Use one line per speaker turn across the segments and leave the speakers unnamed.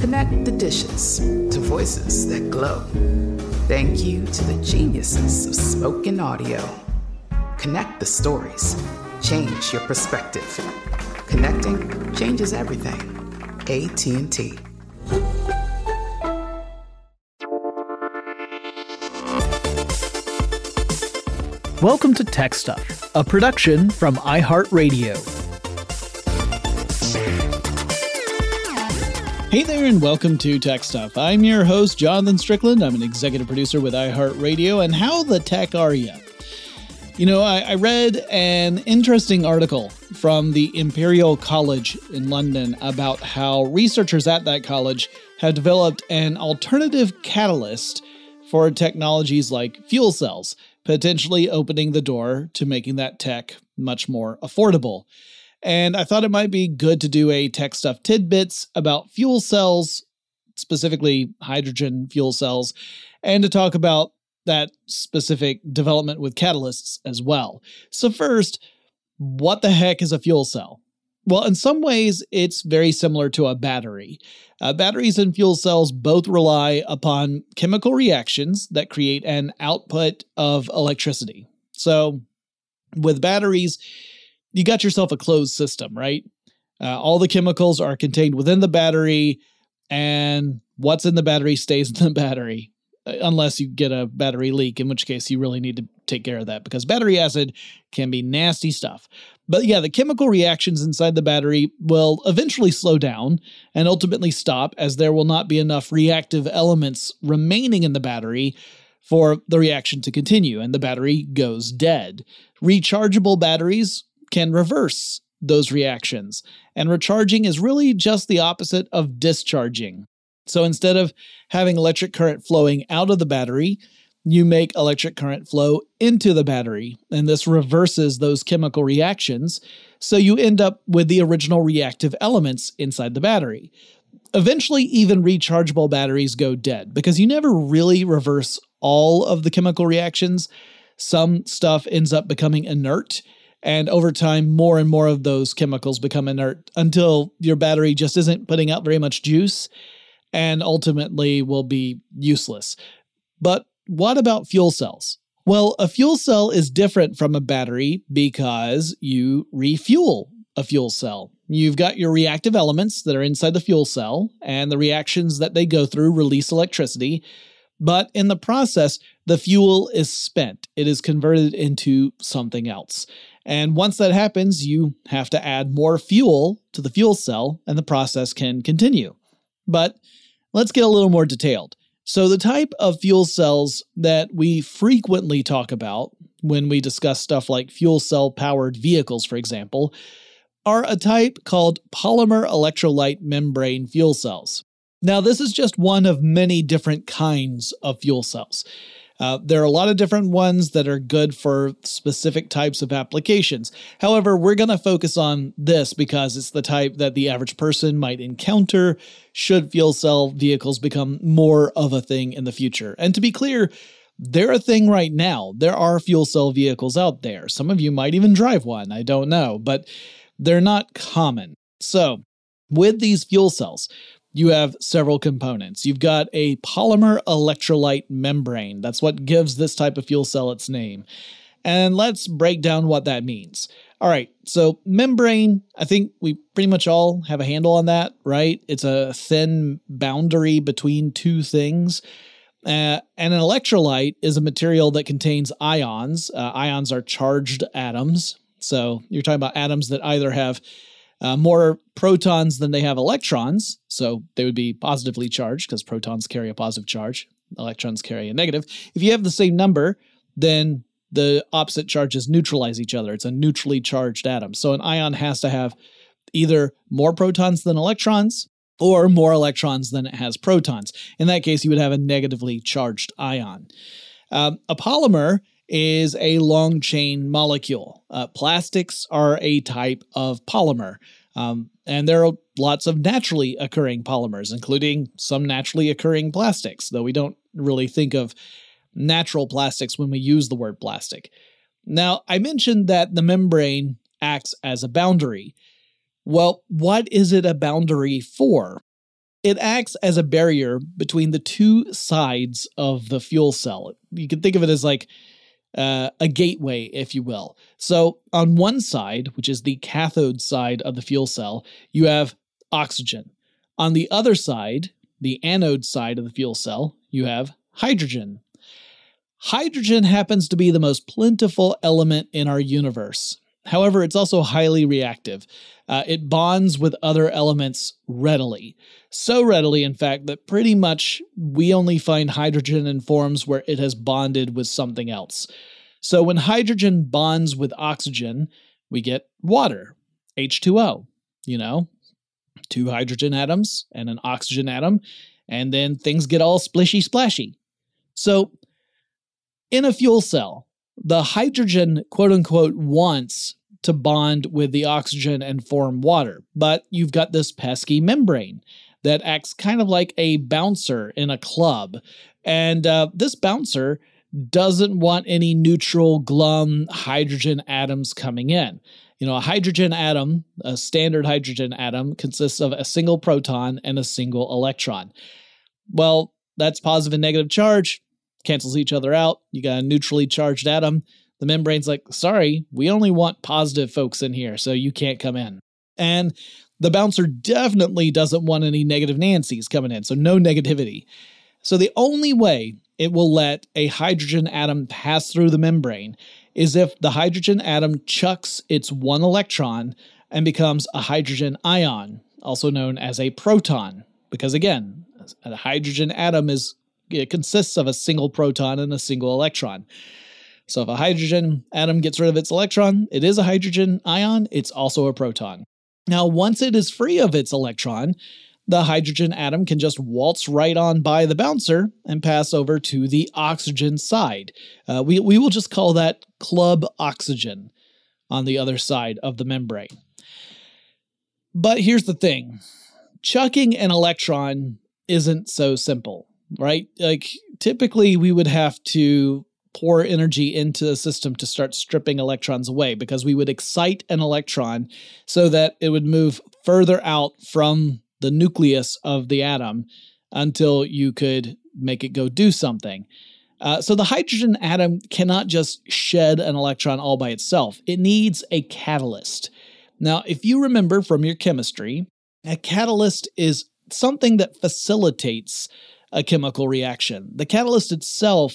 Connect the dishes to voices that glow. Thank you to the geniuses of spoken audio. Connect the stories. Change your perspective. Connecting changes everything. AT&T.
Welcome to Tech Stuff, a production from iHeartRadio. Hey there, and welcome to Tech Stuff. I'm your host, Jonathan Strickland. I'm an executive producer with iHeartRadio. And how the tech are you? You know, I, I, read an interesting article from the Imperial College in London about how researchers at that college have developed an alternative catalyst for technologies like fuel cells, potentially opening the door to making that tech much more affordable. And I thought it might be good to do a tech stuff tidbits about fuel cells, specifically hydrogen fuel cells, and to talk about that specific development with catalysts as well. So, first, what the heck is a fuel cell? Well, in some ways, it's very similar to a battery. Uh, batteries and fuel cells both rely upon chemical reactions that create an output of electricity. So, with batteries, you got yourself a closed system, right? Uh, all the chemicals are contained within the battery, and what's in the battery stays in the battery, uh, unless you get a battery leak, in which case you really need to take care of that because battery acid can be nasty stuff. But yeah, the chemical reactions inside the battery will eventually slow down and ultimately stop as there will not be enough reactive elements remaining in the battery for the reaction to continue and the battery goes dead. Rechargeable batteries can reverse those reactions, and recharging is really just the opposite of discharging. So instead of having electric current flowing out of the battery, you make electric current flow into the battery, and this reverses those chemical reactions. So you end up with the original reactive elements inside the battery. Eventually, even rechargeable batteries go dead because you never really reverse all of the chemical reactions. Some stuff ends up becoming inert, and over time, more and more of those chemicals become inert until your battery just isn't putting out very much juice and ultimately will be useless. But what about fuel cells? Well, a fuel cell is different from a battery because you refuel a fuel cell. You've got your reactive elements that are inside the fuel cell, and the reactions that they go through release electricity. But in the process, the fuel is spent. It is converted into something else. And once that happens, you have to add more fuel to the fuel cell, and the process can continue. But let's get a little more detailed. So, the type of fuel cells that we frequently talk about when we discuss stuff like fuel cell powered vehicles, for example, are a type called polymer electrolyte membrane fuel cells. Now, this is just one of many different kinds of fuel cells. Uh, there are a lot of different ones that are good for specific types of applications. However, we're going to focus on this because it's the type that the average person might encounter should fuel cell vehicles become more of a thing in the future. And to be clear, they're a thing right now. There are fuel cell vehicles out there. Some of you might even drive one, I don't know, but they're not common. So, with these fuel cells, you have several components. You've got a polymer electrolyte membrane. That's what gives this type of fuel cell its name. And let's break down what that means. All right, so membrane, I think we pretty much all have a handle on that, right? It's a thin boundary between two things. Uh, and an electrolyte is a material that contains ions. Uh, ions are charged atoms. So you're talking about atoms that either have uh, more protons than they have electrons, so they would be positively charged because protons carry a positive charge, electrons carry a negative. If you have the same number, then the opposite charges neutralize each other. It's a neutrally charged atom. So an ion has to have either more protons than electrons or more electrons than it has protons. In that case, you would have a negatively charged ion. Um, a polymer is a long chain molecule. Uh, plastics are a type of polymer. Um, and there are lots of naturally occurring polymers, including some naturally occurring plastics, though we don't really think of natural plastics when we use the word plastic. Now, I mentioned that the membrane acts as a boundary. Well, what is it a boundary for? It acts as a barrier between the two sides of the fuel cell. You can think of it as like uh, a gateway, if you will. So, on one side, which is the cathode side of the fuel cell, you have oxygen. On the other side, the anode side of the fuel cell, you have hydrogen. Hydrogen happens to be the most plentiful element in our universe. However, it's also highly reactive. Uh, it bonds with other elements readily. So readily, in fact, that pretty much we only find hydrogen in forms where it has bonded with something else. So when hydrogen bonds with oxygen, we get water, H2O, you know, two hydrogen atoms and an oxygen atom, and then things get all splishy splashy. So in a fuel cell, the hydrogen, quote unquote, wants to bond with the oxygen and form water, but you've got this pesky membrane that acts kind of like a bouncer in a club. And uh, this bouncer doesn't want any neutral, glum hydrogen atoms coming in. You know, a hydrogen atom, a standard hydrogen atom, consists of a single proton and a single electron. Well, that's positive and negative charge, cancels each other out. You got a neutrally charged atom. The membrane's like, sorry, we only want positive folks in here, so you can't come in. And the bouncer definitely doesn't want any negative Nancy's coming in, so no negativity. So the only way it will let a hydrogen atom pass through the membrane is if the hydrogen atom chucks its one electron and becomes a hydrogen ion, also known as a proton. Because again, a hydrogen atom is it consists of a single proton and a single electron. So if a hydrogen atom gets rid of its electron, it is a hydrogen ion, it's also a proton. Now, once it is free of its electron, the hydrogen atom can just waltz right on by the bouncer and pass over to the oxygen side. Uh, we, we will just call that club oxygen on the other side of the membrane. But here's the thing chucking an electron isn't so simple, right? Like, typically, we would have to pour energy into the system to start stripping electrons away because we would excite an electron so that it would move further out from the nucleus of the atom until you could make it go do something. Uh, so the hydrogen atom cannot just shed an electron all by itself, it needs a catalyst. Now, if you remember from your chemistry, a catalyst is something that facilitates a chemical reaction. The catalyst itself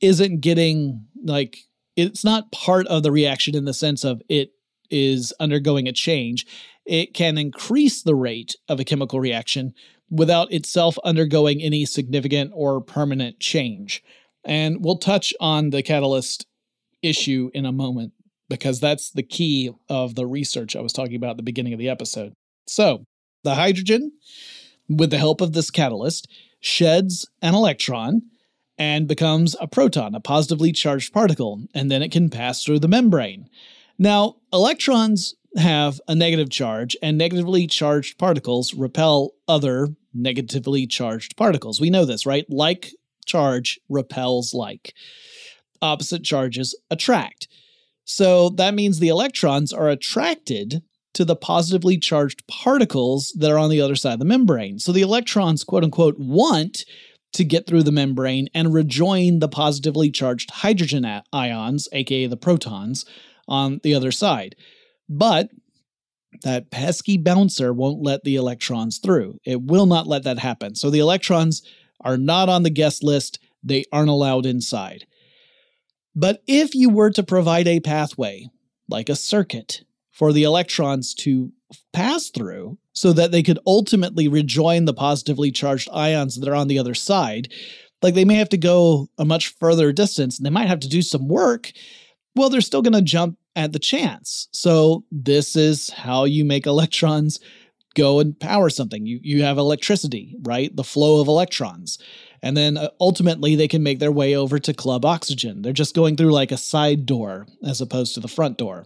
isn't getting like it's not part of the reaction in the sense of it is undergoing a change. It can increase the rate of a chemical reaction without itself undergoing any significant or permanent change. And we'll touch on the catalyst issue in a moment because that's the key of the research I was talking about at the beginning of the episode. So, the hydrogen, with the help of this catalyst, sheds an electron and becomes a proton, a positively charged particle, and then it can pass through the membrane. Now, electrons have a negative charge, and negatively charged particles repel other negatively charged particles. We know this, right? Like charge repels like. Opposite charges attract. So that means the electrons are attracted to the positively charged particles that are on the other side of the membrane. So the electrons, quote unquote, want to get through the membrane and rejoin the positively charged hydrogen ions, aka the protons, on the other side. But that pesky bouncer won't let the electrons through. It will not let that happen. So the electrons are not on the guest list, they aren't allowed inside. But if you were to provide a pathway, like a circuit, for the electrons to pass through so that they could ultimately rejoin the positively charged ions that are on the other side, like they may have to go a much further distance and they might have to do some work, well, they're still going to jump at the chance. So, this is how you make electrons go and power something. You, you have electricity, right? The flow of electrons. And then uh, ultimately, they can make their way over to club oxygen. They're just going through like a side door as opposed to the front door.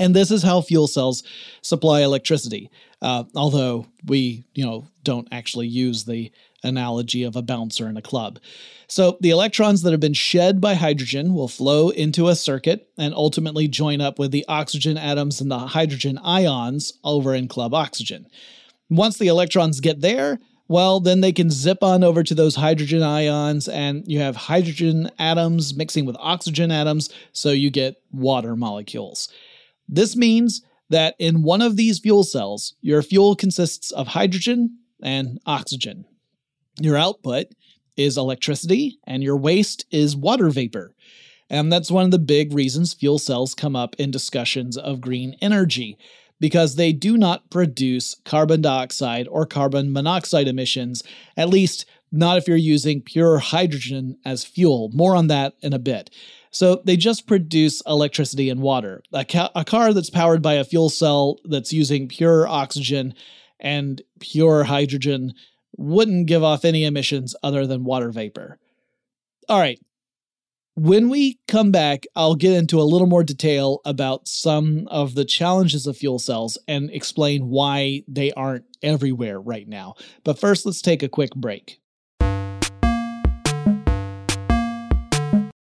And this is how fuel cells supply electricity. Uh, although we, you know, don't actually use the analogy of a bouncer in a club. So the electrons that have been shed by hydrogen will flow into a circuit and ultimately join up with the oxygen atoms and the hydrogen ions over in club oxygen. Once the electrons get there, well, then they can zip on over to those hydrogen ions, and you have hydrogen atoms mixing with oxygen atoms, so you get water molecules. This means that in one of these fuel cells, your fuel consists of hydrogen and oxygen. Your output is electricity, and your waste is water vapor. And that's one of the big reasons fuel cells come up in discussions of green energy, because they do not produce carbon dioxide or carbon monoxide emissions, at least not if you're using pure hydrogen as fuel. More on that in a bit. So they just produce electricity and water. A, ca- a car that's powered by a fuel cell that's using pure oxygen and pure hydrogen wouldn't give off any emissions other than water vapor. All right. When we come back, I'll get into a little more detail about some of the challenges of fuel cells and explain why they aren't everywhere right now. But first, let's take a quick break.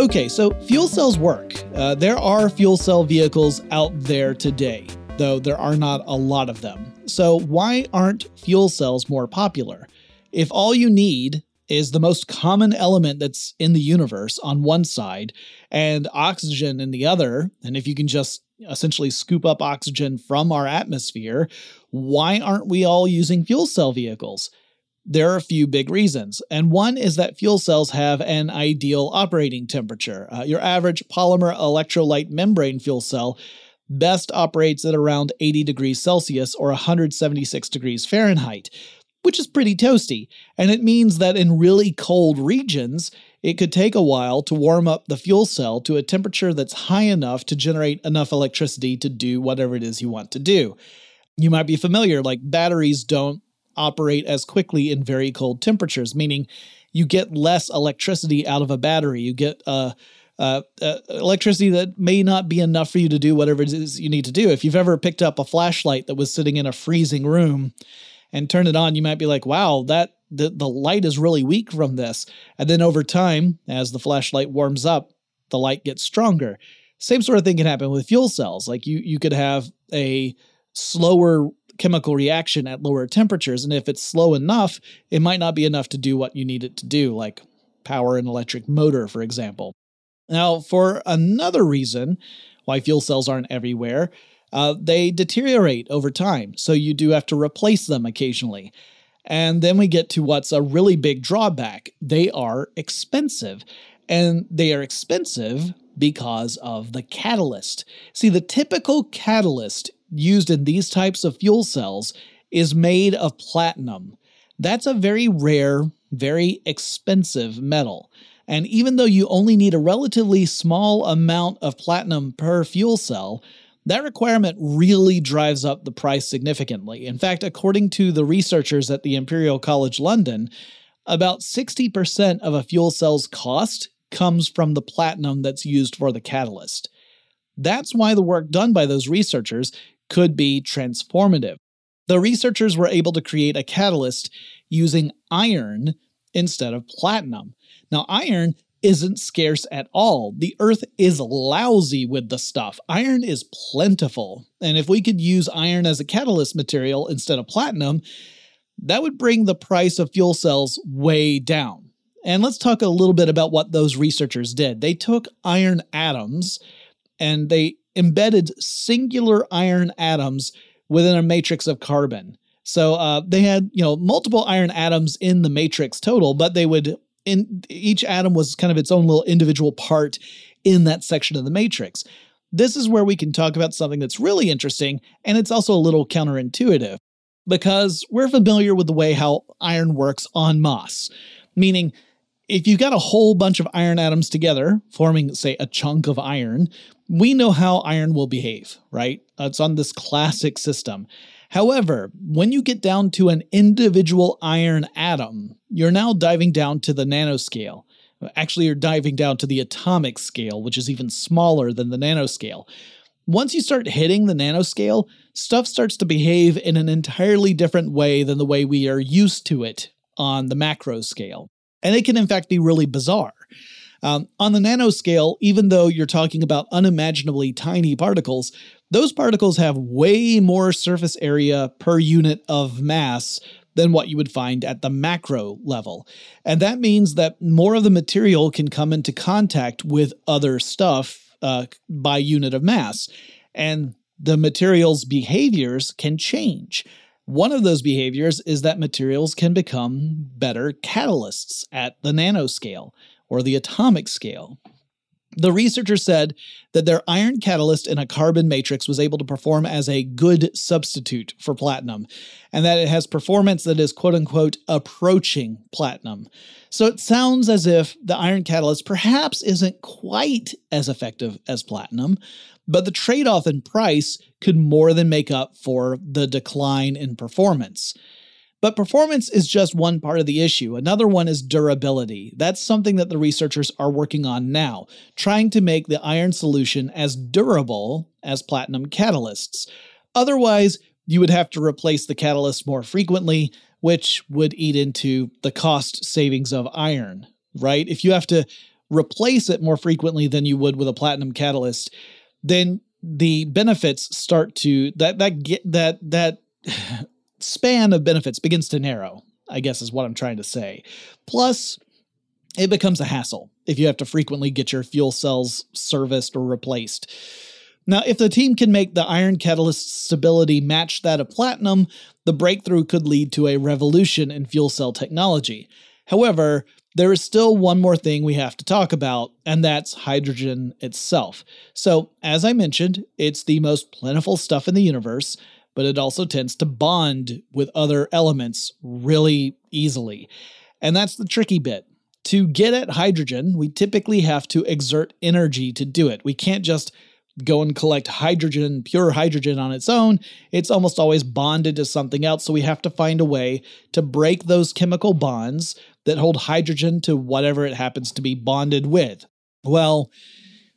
Okay, so fuel cells work. Uh, there are fuel cell vehicles out there today, though there are not a lot of them. So, why aren't fuel cells more popular? If all you need is the most common element that's in the universe on one side and oxygen in the other, and if you can just essentially scoop up oxygen from our atmosphere, why aren't we all using fuel cell vehicles? There are a few big reasons, and one is that fuel cells have an ideal operating temperature. Uh, your average polymer electrolyte membrane fuel cell best operates at around 80 degrees Celsius or 176 degrees Fahrenheit, which is pretty toasty, and it means that in really cold regions, it could take a while to warm up the fuel cell to a temperature that's high enough to generate enough electricity to do whatever it is you want to do. You might be familiar, like batteries don't operate as quickly in very cold temperatures, meaning you get less electricity out of a battery. You get uh, uh, uh, electricity that may not be enough for you to do whatever it is you need to do. If you've ever picked up a flashlight that was sitting in a freezing room and turned it on, you might be like, wow, that the, the light is really weak from this. And then over time, as the flashlight warms up, the light gets stronger. Same sort of thing can happen with fuel cells. Like you you could have a slower chemical reaction at lower temperatures. And if it's slow enough, it might not be enough to do what you need it to do, like power an electric motor, for example. Now, for another reason why fuel cells aren't everywhere, uh, they deteriorate over time. So you do have to replace them occasionally. And then we get to what's a really big drawback they are expensive. And they are expensive because of the catalyst. See, the typical catalyst used in these types of fuel cells is made of platinum. That's a very rare, very expensive metal. And even though you only need a relatively small amount of platinum per fuel cell, that requirement really drives up the price significantly. In fact, according to the researchers at the Imperial College London, about 60% of a fuel cell's cost comes from the platinum that's used for the catalyst. That's why the work done by those researchers could be transformative. The researchers were able to create a catalyst using iron instead of platinum. Now, iron isn't scarce at all. The earth is lousy with the stuff. Iron is plentiful. And if we could use iron as a catalyst material instead of platinum, that would bring the price of fuel cells way down. And let's talk a little bit about what those researchers did. They took iron atoms and they embedded singular iron atoms within a matrix of carbon. So uh, they had, you know, multiple iron atoms in the matrix total, but they would in each atom was kind of its own little individual part in that section of the matrix. This is where we can talk about something that's really interesting, and it's also a little counterintuitive because we're familiar with the way how iron works on Moss, meaning if you've got a whole bunch of iron atoms together, forming, say, a chunk of iron, we know how iron will behave, right? It's on this classic system. However, when you get down to an individual iron atom, you're now diving down to the nanoscale. Actually, you're diving down to the atomic scale, which is even smaller than the nanoscale. Once you start hitting the nanoscale, stuff starts to behave in an entirely different way than the way we are used to it on the macro scale. And it can, in fact, be really bizarre. Um, on the nanoscale, even though you're talking about unimaginably tiny particles, those particles have way more surface area per unit of mass than what you would find at the macro level. And that means that more of the material can come into contact with other stuff uh, by unit of mass. And the material's behaviors can change. One of those behaviors is that materials can become better catalysts at the nanoscale or the atomic scale. The researcher said that their iron catalyst in a carbon matrix was able to perform as a good substitute for platinum, and that it has performance that is quote unquote approaching platinum. So it sounds as if the iron catalyst perhaps isn't quite as effective as platinum, but the trade off in price could more than make up for the decline in performance. But performance is just one part of the issue. Another one is durability. That's something that the researchers are working on now, trying to make the iron solution as durable as platinum catalysts. Otherwise, you would have to replace the catalyst more frequently, which would eat into the cost savings of iron, right? If you have to replace it more frequently than you would with a platinum catalyst, then the benefits start to that that get that that span of benefits begins to narrow, I guess is what I'm trying to say. Plus, it becomes a hassle if you have to frequently get your fuel cells serviced or replaced. Now, if the team can make the iron catalyst stability match that of platinum, the breakthrough could lead to a revolution in fuel cell technology. However, there is still one more thing we have to talk about, and that's hydrogen itself. So, as I mentioned, it's the most plentiful stuff in the universe, but it also tends to bond with other elements really easily. And that's the tricky bit. To get at hydrogen, we typically have to exert energy to do it. We can't just go and collect hydrogen, pure hydrogen on its own. It's almost always bonded to something else. So we have to find a way to break those chemical bonds that hold hydrogen to whatever it happens to be bonded with. Well,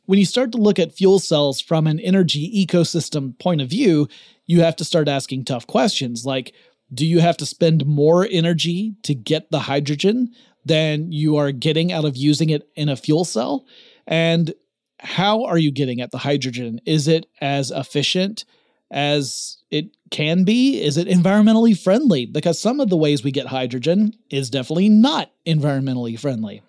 when you start to look at fuel cells from an energy ecosystem point of view, you have to start asking tough questions like do you have to spend more energy to get the hydrogen than you are getting out of using it in a fuel cell? And how are you getting at the hydrogen? Is it as efficient as it can be? Is it environmentally friendly? Because some of the ways we get hydrogen is definitely not environmentally friendly.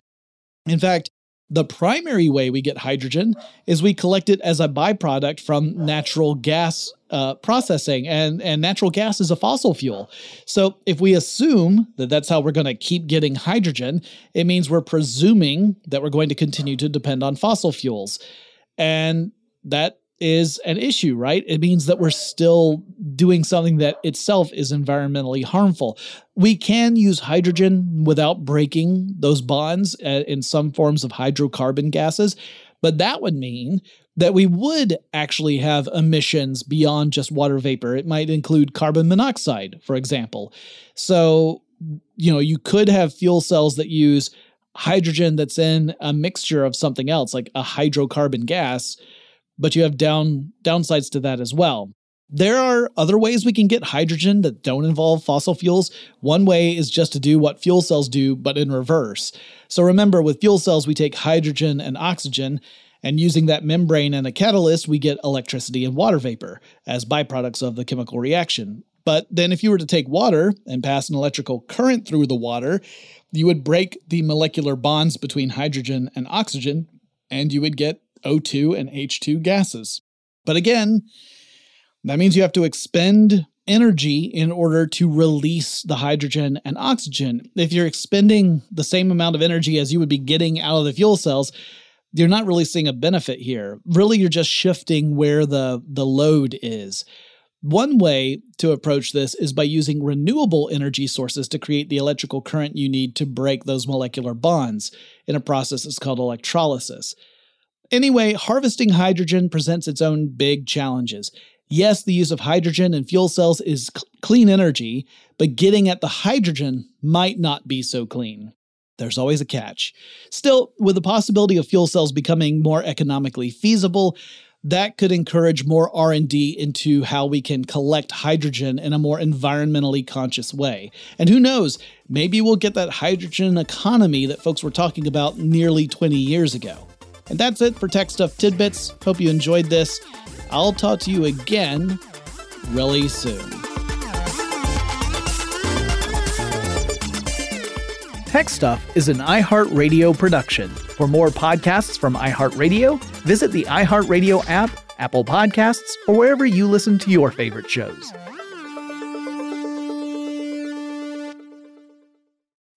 In fact, the primary way we get hydrogen is we collect it as a byproduct from natural gas uh, processing, and, and natural gas is a fossil fuel. So, if we assume that that's how we're going to keep getting hydrogen, it means we're presuming that we're going to continue to depend on fossil fuels. And that is an issue, right? It means that we're still doing something that itself is environmentally harmful. We can use hydrogen without breaking those bonds uh, in some forms of hydrocarbon gases, but that would mean that we would actually have emissions beyond just water vapor. It might include carbon monoxide, for example. So, you know, you could have fuel cells that use hydrogen that's in a mixture of something else, like a hydrocarbon gas but you have down downsides to that as well. There are other ways we can get hydrogen that don't involve fossil fuels. One way is just to do what fuel cells do, but in reverse. So remember, with fuel cells, we take hydrogen and oxygen, and using that membrane and a catalyst, we get electricity and water vapor as byproducts of the chemical reaction. But then, if you were to take water and pass an electrical current through the water, you would break the molecular bonds between hydrogen and oxygen, and you would get O2 and H2 gases. But again, that means you have to expend energy in order to release the hydrogen and oxygen. If you're expending the same amount of energy as you would be getting out of the fuel cells, you're not really seeing a benefit here. Really, you're just shifting where the, the load is. One way to approach this is by using renewable energy sources to create the electrical current you need to break those molecular bonds in a process that's called electrolysis. Anyway, harvesting hydrogen presents its own big challenges. Yes, the use of hydrogen in fuel cells is clean energy, but getting at the hydrogen might not be so clean.
there's always a catch. Still, with the possibility of fuel cells becoming more economically feasible, that could encourage more R&D into how we can collect hydrogen in a more environmentally conscious way. And who knows, maybe we'll get that hydrogen economy that folks were talking about nearly 20 years ago. And that's it for Tech Stuff Tidbits. Hope you enjoyed this. I'll talk to you again really soon.
Tech Stuff is an iHeartRadio production. For more podcasts from iHeartRadio, visit the iHeartRadio app, Apple Podcasts, or wherever you listen to your favorite shows.